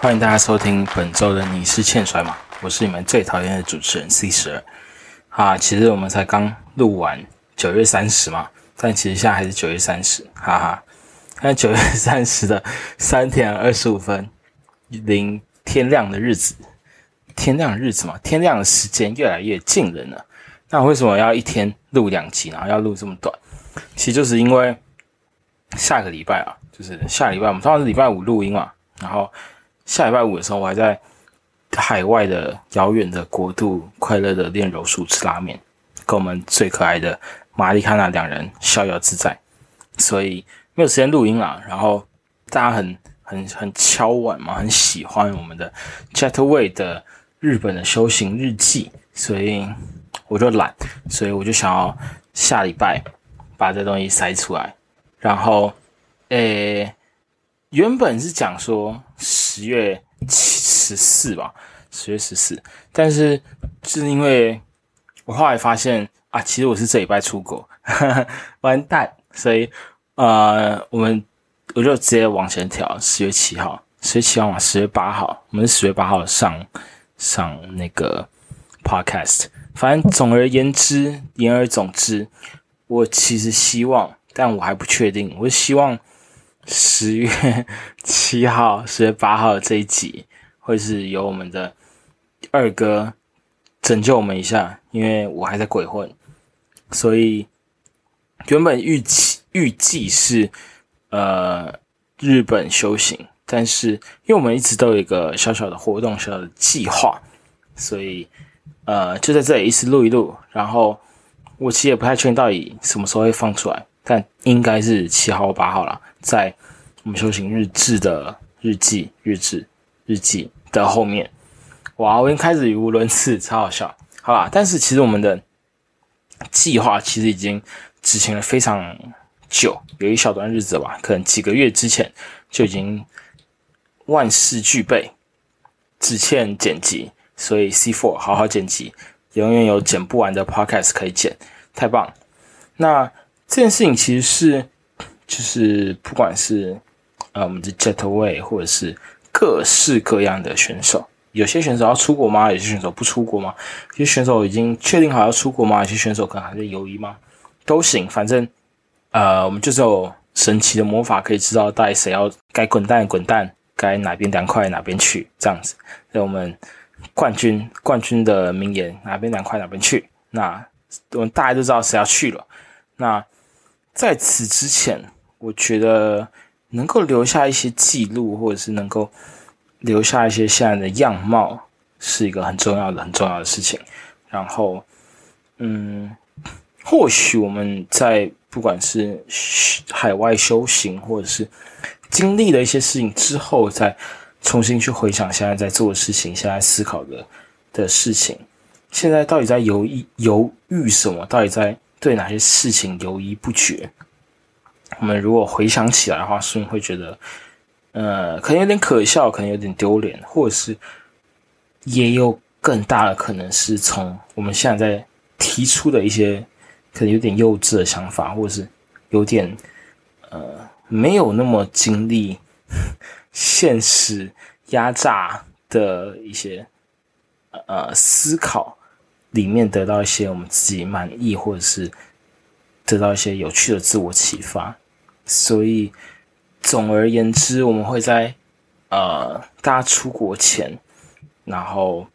欢迎大家收听本周的《你是欠甩吗》？我是你们最讨厌的主持人 C 十二。啊，其实我们才刚录完九月三十嘛，但其实现在还是九月三十，哈哈。在九月三十的三点二十五分，临天亮的日子，天亮的日子嘛，天亮的时间越来越近了呢。那为什么要一天录两集，然后要录这么短？其实就是因为下个礼拜啊，就是下礼拜我们通常是礼拜五录音嘛，然后下礼拜五的时候，我还在海外的遥远的国度，快乐的练柔术吃拉面，跟我们最可爱的玛丽卡娜两人逍遥自在，所以没有时间录音了。然后大家很很很敲碗嘛，很喜欢我们的 Jetway 的日本的修行日记，所以我就懒，所以我就想要下礼拜把这东西塞出来。然后，诶，原本是讲说十月十四吧，十月十四，但是是因为我后来发现啊，其实我是这礼拜出国，完蛋，所以呃，我们我就直接往前调，十月七号，十月七号嘛，十月八号，我们是十月八号上上那个 podcast，反正总而言之，言而总之，我其实希望。但我还不确定，我希望十月七号、十月八号这一集会是由我们的二哥拯救我们一下，因为我还在鬼混，所以原本预期预计是呃日本修行，但是因为我们一直都有一个小小的活动、小小的计划，所以呃就在这里一直录一录，然后我其实也不太确定到底什么时候会放出来。但应该是七号八号了，在我们修行日志的日记、日志、日记的后面。哇，我已经开始语无伦次，超好笑。好吧，但是其实我们的计划其实已经执行了非常久，有一小段日子吧，可能几个月之前就已经万事俱备，只欠剪辑。所以 C Four 好好剪辑，永远有剪不完的 Podcast 可以剪，太棒。那。这件事情其实是，就是不管是呃我们的 Jetway，或者是各式各样的选手，有些选手要出国吗？有些选手不出国吗？有些选手已经确定好要出国吗？有些选手可能还在犹豫吗？都行，反正呃我们就是有神奇的魔法，可以知道到底谁要该滚蛋滚蛋，该哪边凉快哪边去这样子。那我们冠军冠军的名言，哪边凉快哪边去。那我们大家都知道谁要去了。那在此之前，我觉得能够留下一些记录，或者是能够留下一些现在的样貌，是一个很重要的、很重要的事情。然后，嗯，或许我们在不管是海外修行，或者是经历了一些事情之后，再重新去回想现在在做的事情，现在思考的的事情，现在到底在犹豫犹豫什么？到底在？对哪些事情犹豫不决？我们如果回想起来的话，是不是会觉得，呃，可能有点可笑，可能有点丢脸，或者是也有更大的可能是从我们现在在提出的一些可能有点幼稚的想法，或者是有点呃没有那么经历现实压榨的一些呃思考。里面得到一些我们自己满意，或者是得到一些有趣的自我启发。所以，总而言之，我们会在呃大家出国前，然后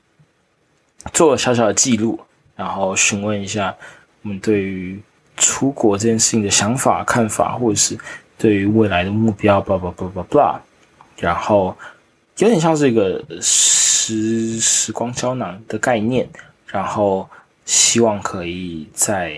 做小小的记录，然后询问一下我们对于出国这件事情的想法、看法，或者是对于未来的目标，blah blah blah blah blah。然后有点像是一个时时光胶囊的概念。然后希望可以在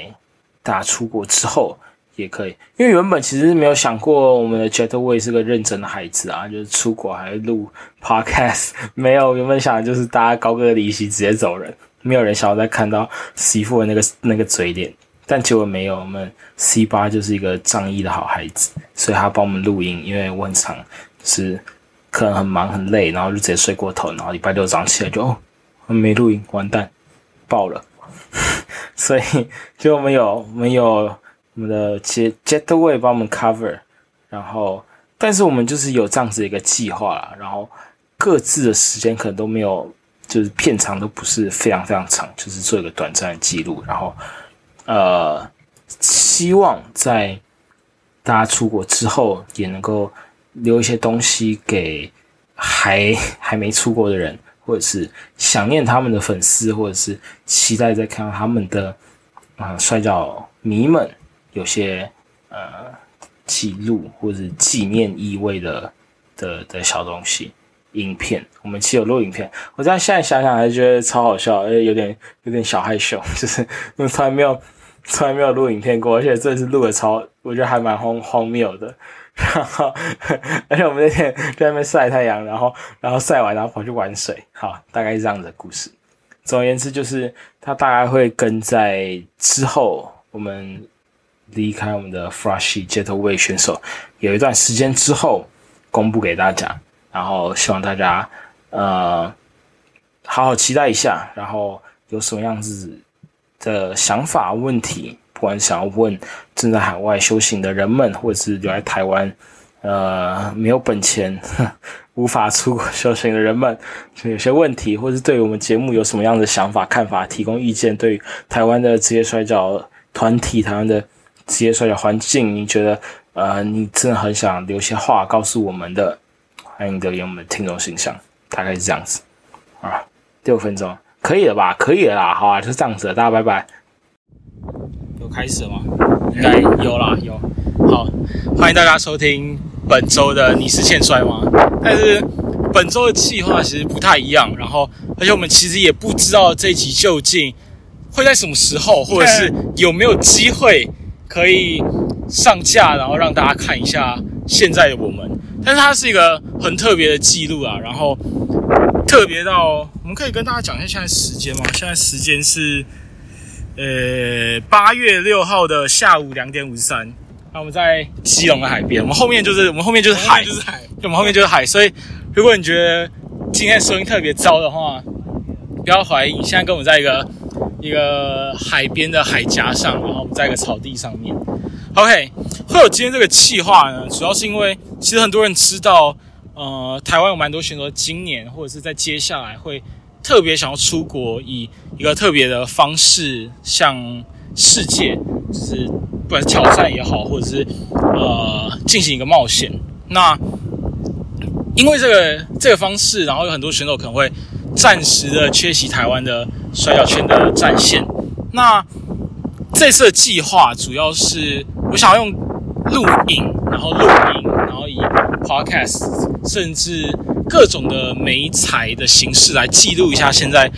大家出国之后也可以，因为原本其实没有想过我们的 Jetway 是个认真的孩子啊，就是出国还录 Podcast，没有原本想的就是大家高歌离席直接走人，没有人想要再看到媳妇的那个那个嘴脸，但结果没有，我们 C 八就是一个仗义的好孩子，所以他帮我们录音，因为我很常是可能很忙很累，然后就直接睡过头，然后礼拜六早上起来就哦没录音，完蛋。爆了，所以就我们有我们有我们的 Jet Jetway 帮我们 cover，然后但是我们就是有这样子一个计划，然后各自的时间可能都没有，就是片长都不是非常非常长，就是做一个短暂的记录，然后呃，希望在大家出国之后也能够留一些东西给还还没出国的人，或者是想念他们的粉丝，或者是期待再看到他们的啊摔跤迷们有些呃记录或者是纪念意味的的的小东西。影片，我们其实有录影片。我在现在想想还是觉得超好笑，而且有点有点小害羞，就是从来没有从来没有录影片过，而且这次录的超，我觉得还蛮荒荒谬的。然后，而且我们那天在那边晒太阳，然后然后晒完，然后跑去玩水，好，大概是这样的故事。总而言之，就是他大概会跟在之后，我们离开我们的 Froshy 街头位选手有一段时间之后，公布给大家。然后希望大家，呃，好好期待一下。然后有什么样子的想法、问题，不管想要问正在海外修行的人们，或者是留在台湾，呃，没有本钱、无法出国修行的人们，有些问题，或是对我们节目有什么样的想法、看法，提供意见。对台湾的职业摔跤团体、台湾的职业摔跤环境，你觉得，呃，你真的很想留些话告诉我们的？欢迎留言我们的听众形象，大概是这样子啊，六分钟可以了吧？可以了啦，好啊，就这样子，大家拜拜。有开始吗？应该有啦，有。好，欢迎大家收听本周的你是欠摔吗？但是本周的计划其实不太一样，然后而且我们其实也不知道这一集究竟会在什么时候，或者是有没有机会可以上架，然后让大家看一下现在的我们。但是它是一个很特别的记录啊，然后特别到我们可以跟大家讲一下现在时间吗？现在时间是呃八月六号的下午两点五十三。那我们在基隆的海边，我们后面就是我们后面就是海，就是海，我们后面就是海。所以如果你觉得今天声音特别糟的话，不要怀疑，现在跟我们在一个一个海边的海峡上，然后我们在一个草地上面。OK，会有今天这个计划呢，主要是因为其实很多人知道，呃，台湾有蛮多选手今年或者是在接下来会特别想要出国，以一个特别的方式向世界，就是不管是挑战也好，或者是呃进行一个冒险。那因为这个这个方式，然后有很多选手可能会暂时的缺席台湾的摔跤圈的战线。那这次的计划主要是。我想要用录影，然后录影，然后以 podcast，甚至各种的媒材的形式来记录一下现在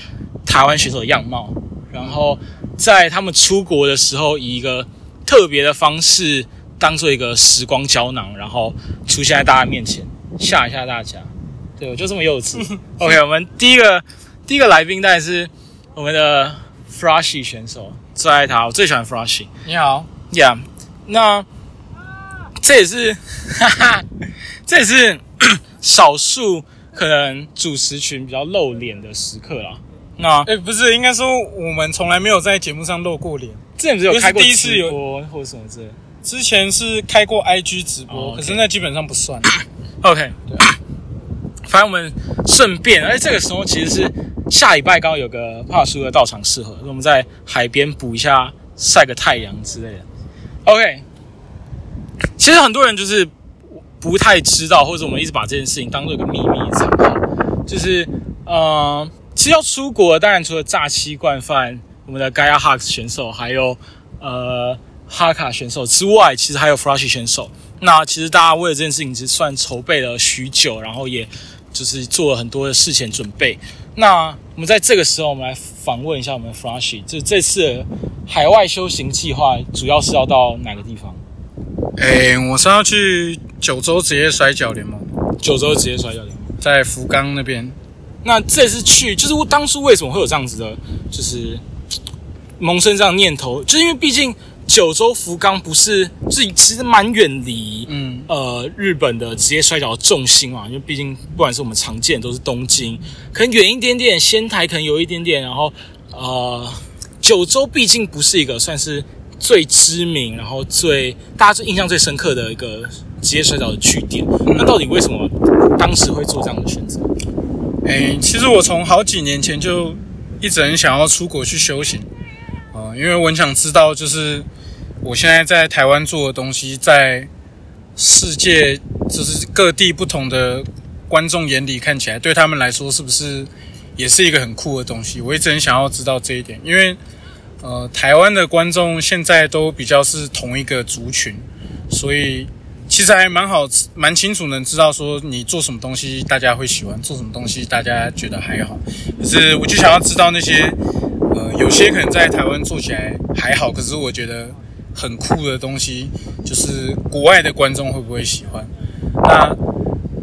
台湾选手的样貌，然后在他们出国的时候，以一个特别的方式当做一个时光胶囊，然后出现在大家面前，吓一吓大家。对我就这么幼稚。OK，我们第一个第一个来宾当然是我们的 Froshy 选手，最爱他，我最喜欢 Froshy。你好，Yeah。那这也是，哈哈，这也是 少数可能主持群比较露脸的时刻啦。那哎，不是，应该说我们从来没有在节目上露过脸。之前不是有开过直播或者什么之类？之前是开过 IG 直播，可是那基本上不算。OK，对。反正我们顺便，而且这个时候其实是下礼拜刚好有个帕叔的到场适合，我们在海边补一下，晒个太阳之类的。OK，其实很多人就是不太知道，或者我们一直把这件事情当做一个秘密藏好。就是呃，其实要出国，当然除了炸七惯犯我们的 Gaia Hux 选手，还有呃哈卡选手之外，其实还有 Froshy 选手。那其实大家为了这件事情，其实算筹备了许久，然后也就是做了很多的事前准备。那我们在这个时候，我们来访问一下我们 Froshy，就这次海外修行计划主要是要到哪个地方？诶，我是要去九州职业摔跤联盟。九州职业摔跤联盟在福冈那边。那这次去，就是我当初为什么会有这样子的，就是萌生这样念头，就是因为毕竟。九州福冈不是是其实蛮远离，嗯呃日本的职业摔跤的重心嘛，因为毕竟不管是我们常见都是东京，可能远一点点，仙台可能有一点点，然后呃九州毕竟不是一个算是最知名，然后最大家最印象最深刻的一个职业摔跤的据点。那到底为什么当时会做这样的选择？哎，其实我从好几年前就一直很想要出国去修行，啊，因为我想知道，就是我现在在台湾做的东西，在世界就是各地不同的观众眼里看起来，对他们来说是不是也是一个很酷的东西？我一直很想要知道这一点，因为呃，台湾的观众现在都比较是同一个族群，所以。其实还蛮好，蛮清楚能知道说你做什么东西大家会喜欢，做什么东西大家觉得还好。可是我就想要知道那些，呃，有些可能在台湾做起来还好，可是我觉得很酷的东西，就是国外的观众会不会喜欢？那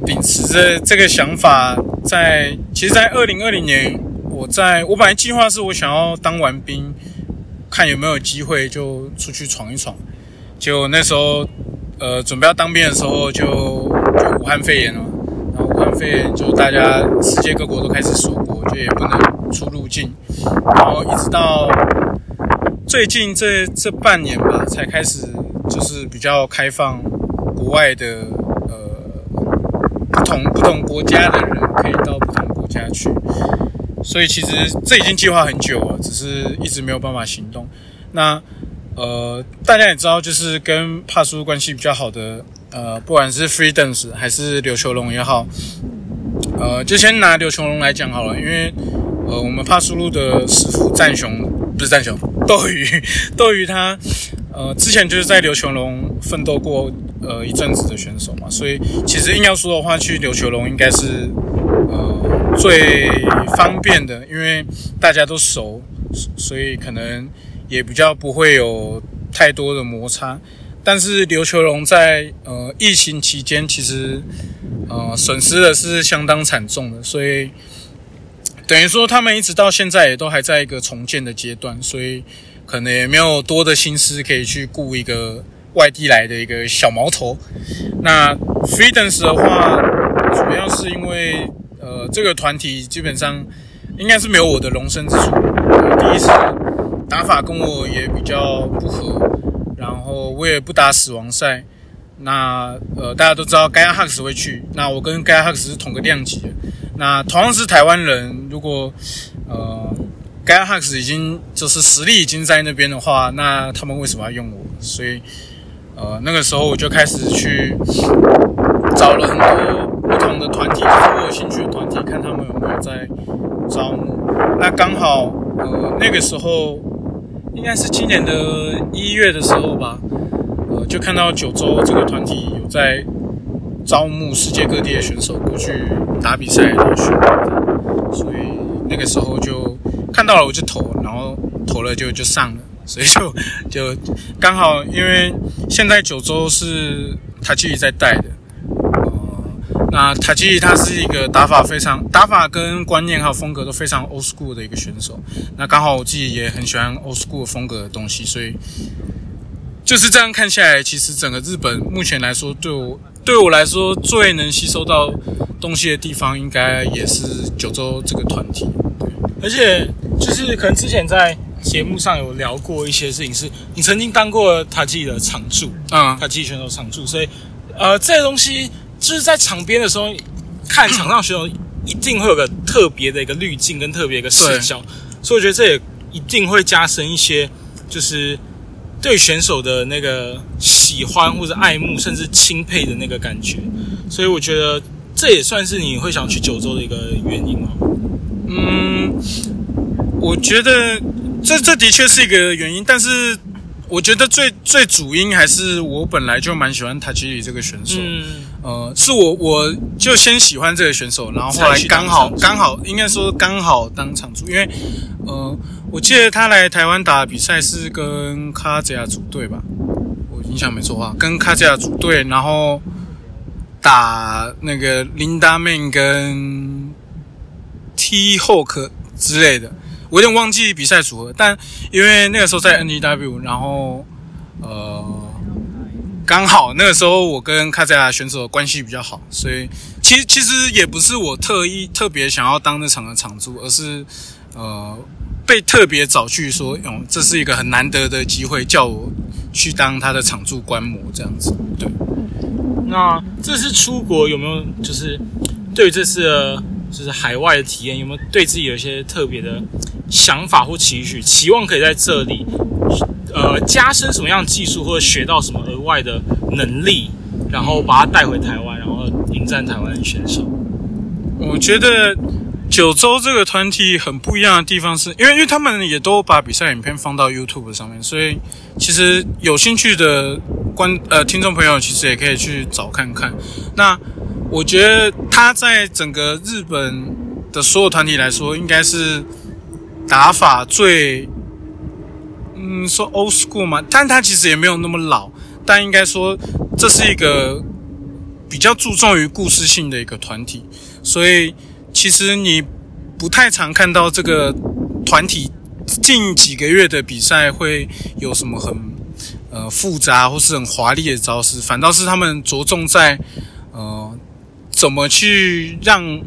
秉持着这个想法，在其实，在二零二零年，我在我本来计划是我想要当完兵，看有没有机会就出去闯一闯，就那时候。呃，准备要当兵的时候，就就武汉肺炎了。然后武汉肺炎就大家世界各国都开始锁国，就也不能出入境。然后一直到最近这这半年吧，才开始就是比较开放，国外的呃不同不同国家的人可以到不同国家去。所以其实这已经计划很久了，只是一直没有办法行动。那。呃，大家也知道，就是跟帕苏关系比较好的，呃，不管是 Freedom 还是刘球龙也好，呃，就先拿刘球龙来讲好了，因为呃，我们帕苏路的师傅战雄不是战雄，斗鱼，斗鱼他呃之前就是在刘球龙奋斗过呃一阵子的选手嘛，所以其实硬要说的话，去刘球龙应该是呃最方便的，因为大家都熟，所以可能。也比较不会有太多的摩擦，但是琉球龙在呃疫情期间其实呃损失的是相当惨重的，所以等于说他们一直到现在也都还在一个重建的阶段，所以可能也没有多的心思可以去雇一个外地来的一个小毛头。那 Freedom 的话，主要是因为这个团体基本上应该是没有我的容身之处，第一次。打法跟我也比较不合，然后我也不打死亡赛。那呃，大家都知道盖亚哈克斯会去，那我跟盖亚哈克斯是同个量级的。那同样是台湾人，如果呃盖亚哈克斯已经就是实力已经在那边的话，那他们为什么要用我？所以呃那个时候我就开始去找了很多不同的团体，就是我有兴趣的团体，看他们有没有在招募。那刚好呃那个时候。应该是今年的一月的时候吧，呃，就看到九州这个团体有在招募世界各地的选手过去打比赛来选，所以那个时候就看到了，我就投，然后投了就就上了，所以就就 刚好，因为现在九州是他自己在带的。那塔基他是一个打法非常打法跟观念还有风格都非常 old school 的一个选手。那刚好我自己也很喜欢 old school 风格的东西，所以就是这样看下来，其实整个日本目前来说，对我对我来说最能吸收到东西的地方，应该也是九州这个团体。而且就是可能之前在节目上有聊过一些事情，是你曾经当过他自己的常驻，嗯，他自己选手常驻，所以呃这些东西。就是在场边的时候，看场上选手一定会有个特别的一个滤镜跟特别一个视角，所以我觉得这也一定会加深一些，就是对选手的那个喜欢或者爱慕，甚至钦佩的那个感觉。所以我觉得这也算是你会想去九州的一个原因哦？嗯，我觉得这这的确是一个原因，但是。我觉得最最主因还是我本来就蛮喜欢塔吉里这个选手，呃，是我我就先喜欢这个选手，然后后来刚好刚好应该说刚好当场主，因为呃，我记得他来台湾打比赛是跟卡泽亚组队吧，我印象没错啊，跟卡泽亚组队，然后打那个林达曼跟 T Hawk 之类的。我有点忘记比赛组合，但因为那个时候在 N E W，然后呃，刚好那个时候我跟卡塞亚选手关系比较好，所以其实其实也不是我特意特别想要当那场的场主，而是呃被特别找去说，嗯，这是一个很难得的机会，叫我去当他的场助观摩这样子。对，那这次出国有没有就是对于这次？就是海外的体验，有没有对自己有一些特别的想法或期许？期望可以在这里，呃，加深什么样的技术，或者学到什么额外的能力，然后把它带回台湾，然后迎战台湾的选手。我觉得九州这个团体很不一样的地方，是因为因为他们也都把比赛影片放到 YouTube 上面，所以其实有兴趣的观呃听众朋友，其实也可以去找看看。那我觉得他在整个日本的所有团体来说，应该是打法最，嗯，说 old school 嘛，但他其实也没有那么老，但应该说这是一个比较注重于故事性的一个团体，所以其实你不太常看到这个团体近几个月的比赛会有什么很呃复杂或是很华丽的招式，反倒是他们着重在呃。怎么去让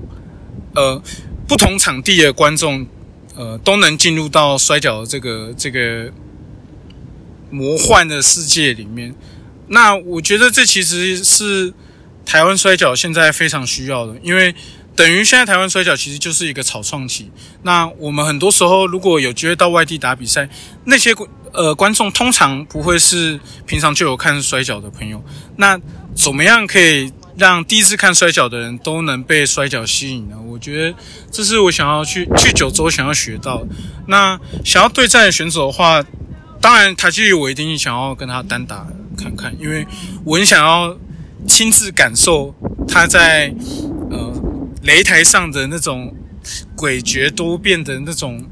呃不同场地的观众呃都能进入到摔跤这个这个魔幻的世界里面？那我觉得这其实是台湾摔跤现在非常需要的，因为等于现在台湾摔跤其实就是一个草创期。那我们很多时候如果有机会到外地打比赛，那些呃观众通常不会是平常就有看摔跤的朋友。那怎么样可以？让第一次看摔跤的人都能被摔跤吸引呢？我觉得这是我想要去去九州想要学到。那想要对战的选手的话，当然台积我一定想要跟他单打看看，因为我很想要亲自感受他在呃擂台上的那种诡谲多变的那种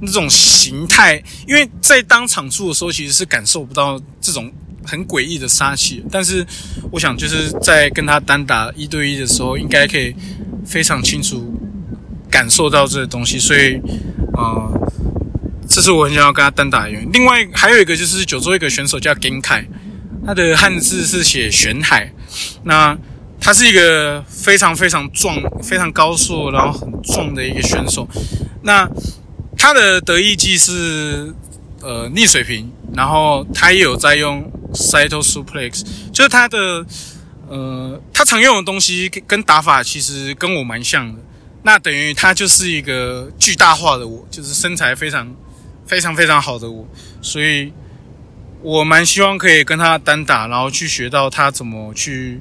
那种形态，因为在当场做的时候其实是感受不到这种。很诡异的杀气，但是我想就是在跟他单打一对一的时候，应该可以非常清楚感受到这个东西，所以啊，这是我很想要跟他单打的原因。另外还有一个就是九州一个选手叫金凯，他的汉字是写玄海，那他是一个非常非常壮、非常高速，然后很壮的一个选手。那他的得意技是呃逆水平，然后他也有在用。Cyto Suplex 就是他的，呃，他常用的东西跟打法其实跟我蛮像的。那等于他就是一个巨大化的我，就是身材非常非常非常好的我，所以我蛮希望可以跟他单打，然后去学到他怎么去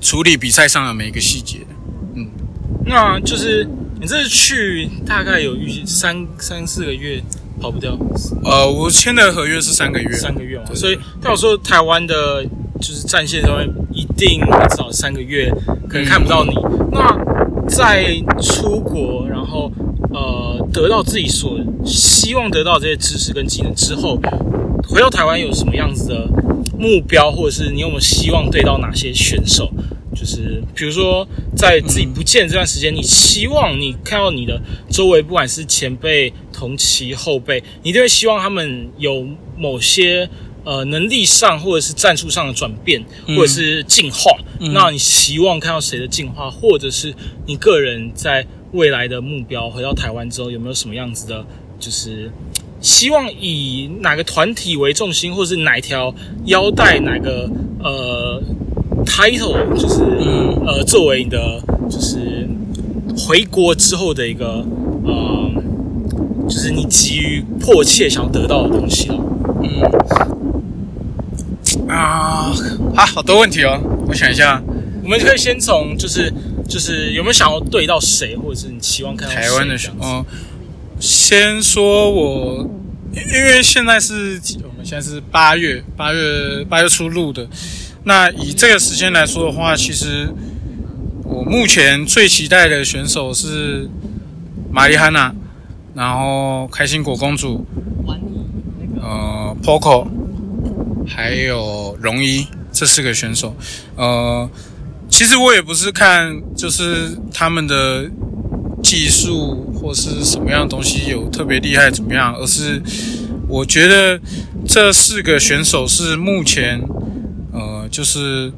处理比赛上的每一个细节。嗯，那就是你这次去大概有预计三三四个月。跑不掉。呃，我签的合约是三个月，三个月嘛。所以，代表说台湾的，就是战线上面一定至少三个月，可能看不到你。那在出国，然后呃，得到自己所希望得到这些知识跟技能之后，回到台湾有什么样子的目标，或者是你有没有希望对到哪些选手？就是比如说，在自己不见这段时间，你希望你看到你的周围，不管是前辈、同期、后辈，你都会希望他们有某些呃能力上或者是战术上的转变，或者是进化。那你希望看到谁的进化，或者是你个人在未来的目标，回到台湾之后有没有什么样子的？就是希望以哪个团体为重心，或者是哪条腰带，哪个呃。Title 就是呃，作为你的就是回国之后的一个呃，就是你急于迫切想要得到的东西了。嗯啊啊，好多问题哦，我想一下，我们可以先从就是就是有没有想要对到谁，或者是你期望看到台湾的选哦，先说我，因为现在是我们现在是八月八月八月初录的。那以这个时间来说的话，其实我目前最期待的选手是玛丽汉娜，然后开心果公主，呃，Poco，还有荣一这四个选手。呃，其实我也不是看就是他们的技术或是什么样的东西有特别厉害怎么样，而是我觉得这四个选手是目前。呃，就是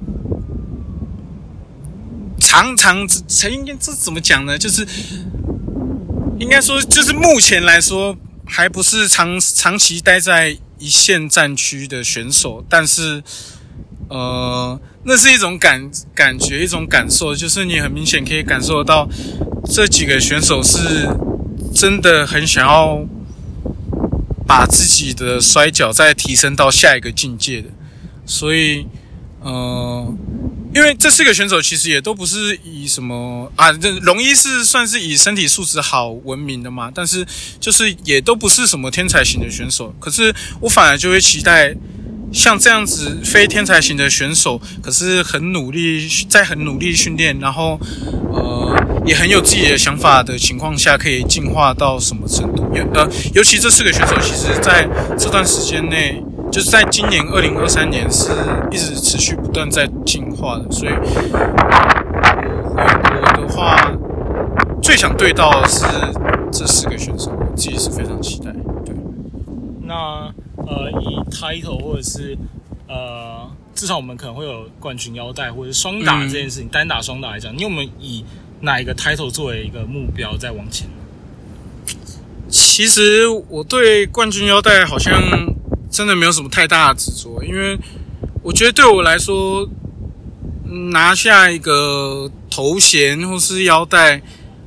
常常曾应该这怎么讲呢？就是应该说，就是目前来说，还不是长长期待在一线战区的选手，但是呃，那是一种感感觉，一种感受，就是你很明显可以感受到这几个选手是真的很想要把自己的摔跤再提升到下一个境界的，所以，呃，因为这四个选手其实也都不是以什么啊，这龙一是算是以身体素质好闻名的嘛，但是就是也都不是什么天才型的选手，可是我反而就会期待。像这样子非天才型的选手，可是很努力，在很努力训练，然后呃也很有自己的想法的情况下，可以进化到什么程度？尤呃，尤其这四个选手，其实在这段时间内，就是在今年二零二三年，是一直持续不断在进化的。所以回国的话，最想对到的是这四个选手，我自己是非常期待。对，那。呃，以 title 或者是呃，至少我们可能会有冠军腰带或者双打这件事情，单打双打来讲，你有没有以哪一个 title 作为一个目标在往前？其实我对冠军腰带好像真的没有什么太大的执着，因为我觉得对我来说，拿下一个头衔或是腰带，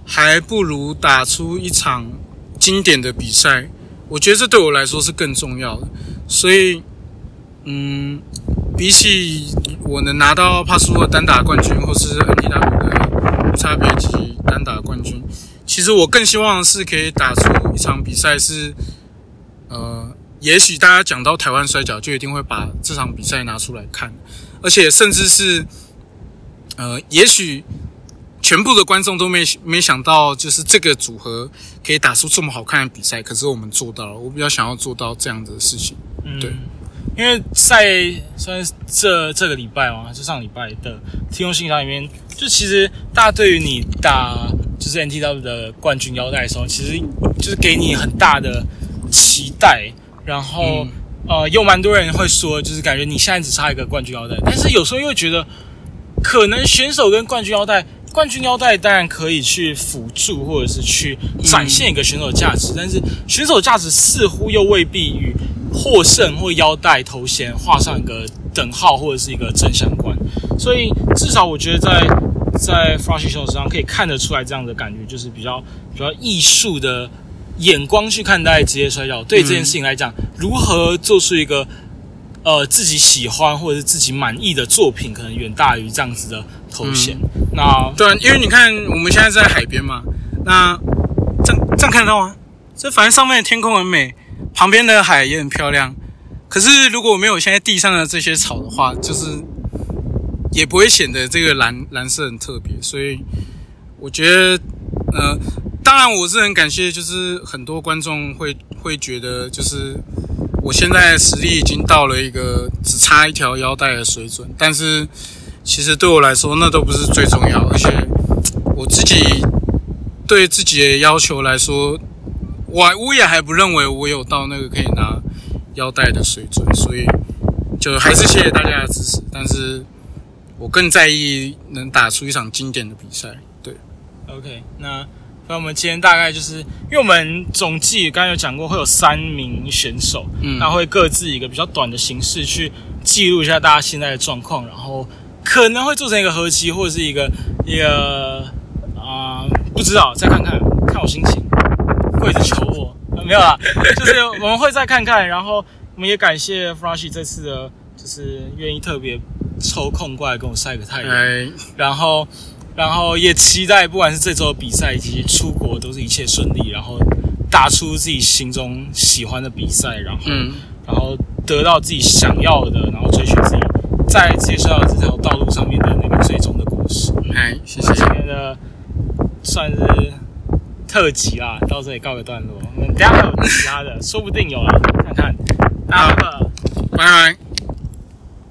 还不如打出一场经典的比赛。我觉得这对我来说是更重要的，所以，嗯，比起我能拿到帕苏的单打冠军，或是 N T W 的无差别级单打冠军，其实我更希望是可以打出一场比赛，是，呃，也许大家讲到台湾摔跤，就一定会把这场比赛拿出来看，而且甚至是，呃，也许。全部的观众都没没想到，就是这个组合可以打出这么好看的比赛。可是我们做到了，我比较想要做到这样的事情。对，因为在算这这个礼拜嘛，就上礼拜的听众信箱里面，就其实大家对于你打就是 NTW 的冠军腰带的时候，其实就是给你很大的期待。然后呃，有蛮多人会说，就是感觉你现在只差一个冠军腰带，但是有时候又觉得，可能选手跟冠军腰带。冠军腰带当然可以去辅助，或者是去展现一个选手价值，但是选手价值似乎又未必与获胜或腰带头衔画上一个等号，或者是一个正相关。所以至少我觉得在在 f r a s h 选手身上可以看得出来这样的感觉，就是比较比较艺术的眼光去看待职业摔跤。对这件事情来讲，如何做出一个呃自己喜欢或者是自己满意的作品，可能远大于这样子的头衔。那对，因为你看我们现在在海边嘛，那这这样看得到吗？这反正上面的天空很美，旁边的海也很漂亮。可是如果没有现在地上的这些草的话，就是也不会显得这个蓝蓝色很特别。所以我觉得，呃，当然我是很感谢，就是很多观众会会觉得，就是我现在实力已经到了一个只差一条腰带的水准，但是。其实对我来说，那都不是最重要，而且我自己对自己的要求来说，我我也还不认为我有到那个可以拿腰带的水准，所以就还是谢谢大家的支持。但是我更在意能打出一场经典的比赛。对，OK，那那我们今天大概就是因为我们总计刚刚有讲过，会有三名选手，嗯，那会各自一个比较短的形式去记录一下大家现在的状况，然后。可能会做成一个合集，或者是一个一个啊，不知道，再看看，看我心情。跪着求我，没有啦，就是我们会再看看。然后我们也感谢 f r a s h 这次的，就是愿意特别抽空过来跟我晒个太阳。然后，然后也期待，不管是这周的比赛以及出国，都是一切顺利。然后打出自己心中喜欢的比赛，然后，然后得到自己想要的，然后追寻自己。在介绍这条道路上面的那个最终的故事。哎，谢谢。今天的算是特辑啦，到这里告个段落。我们等下还有其他的，说不定有啊，看看。大家拜拜。拜拜。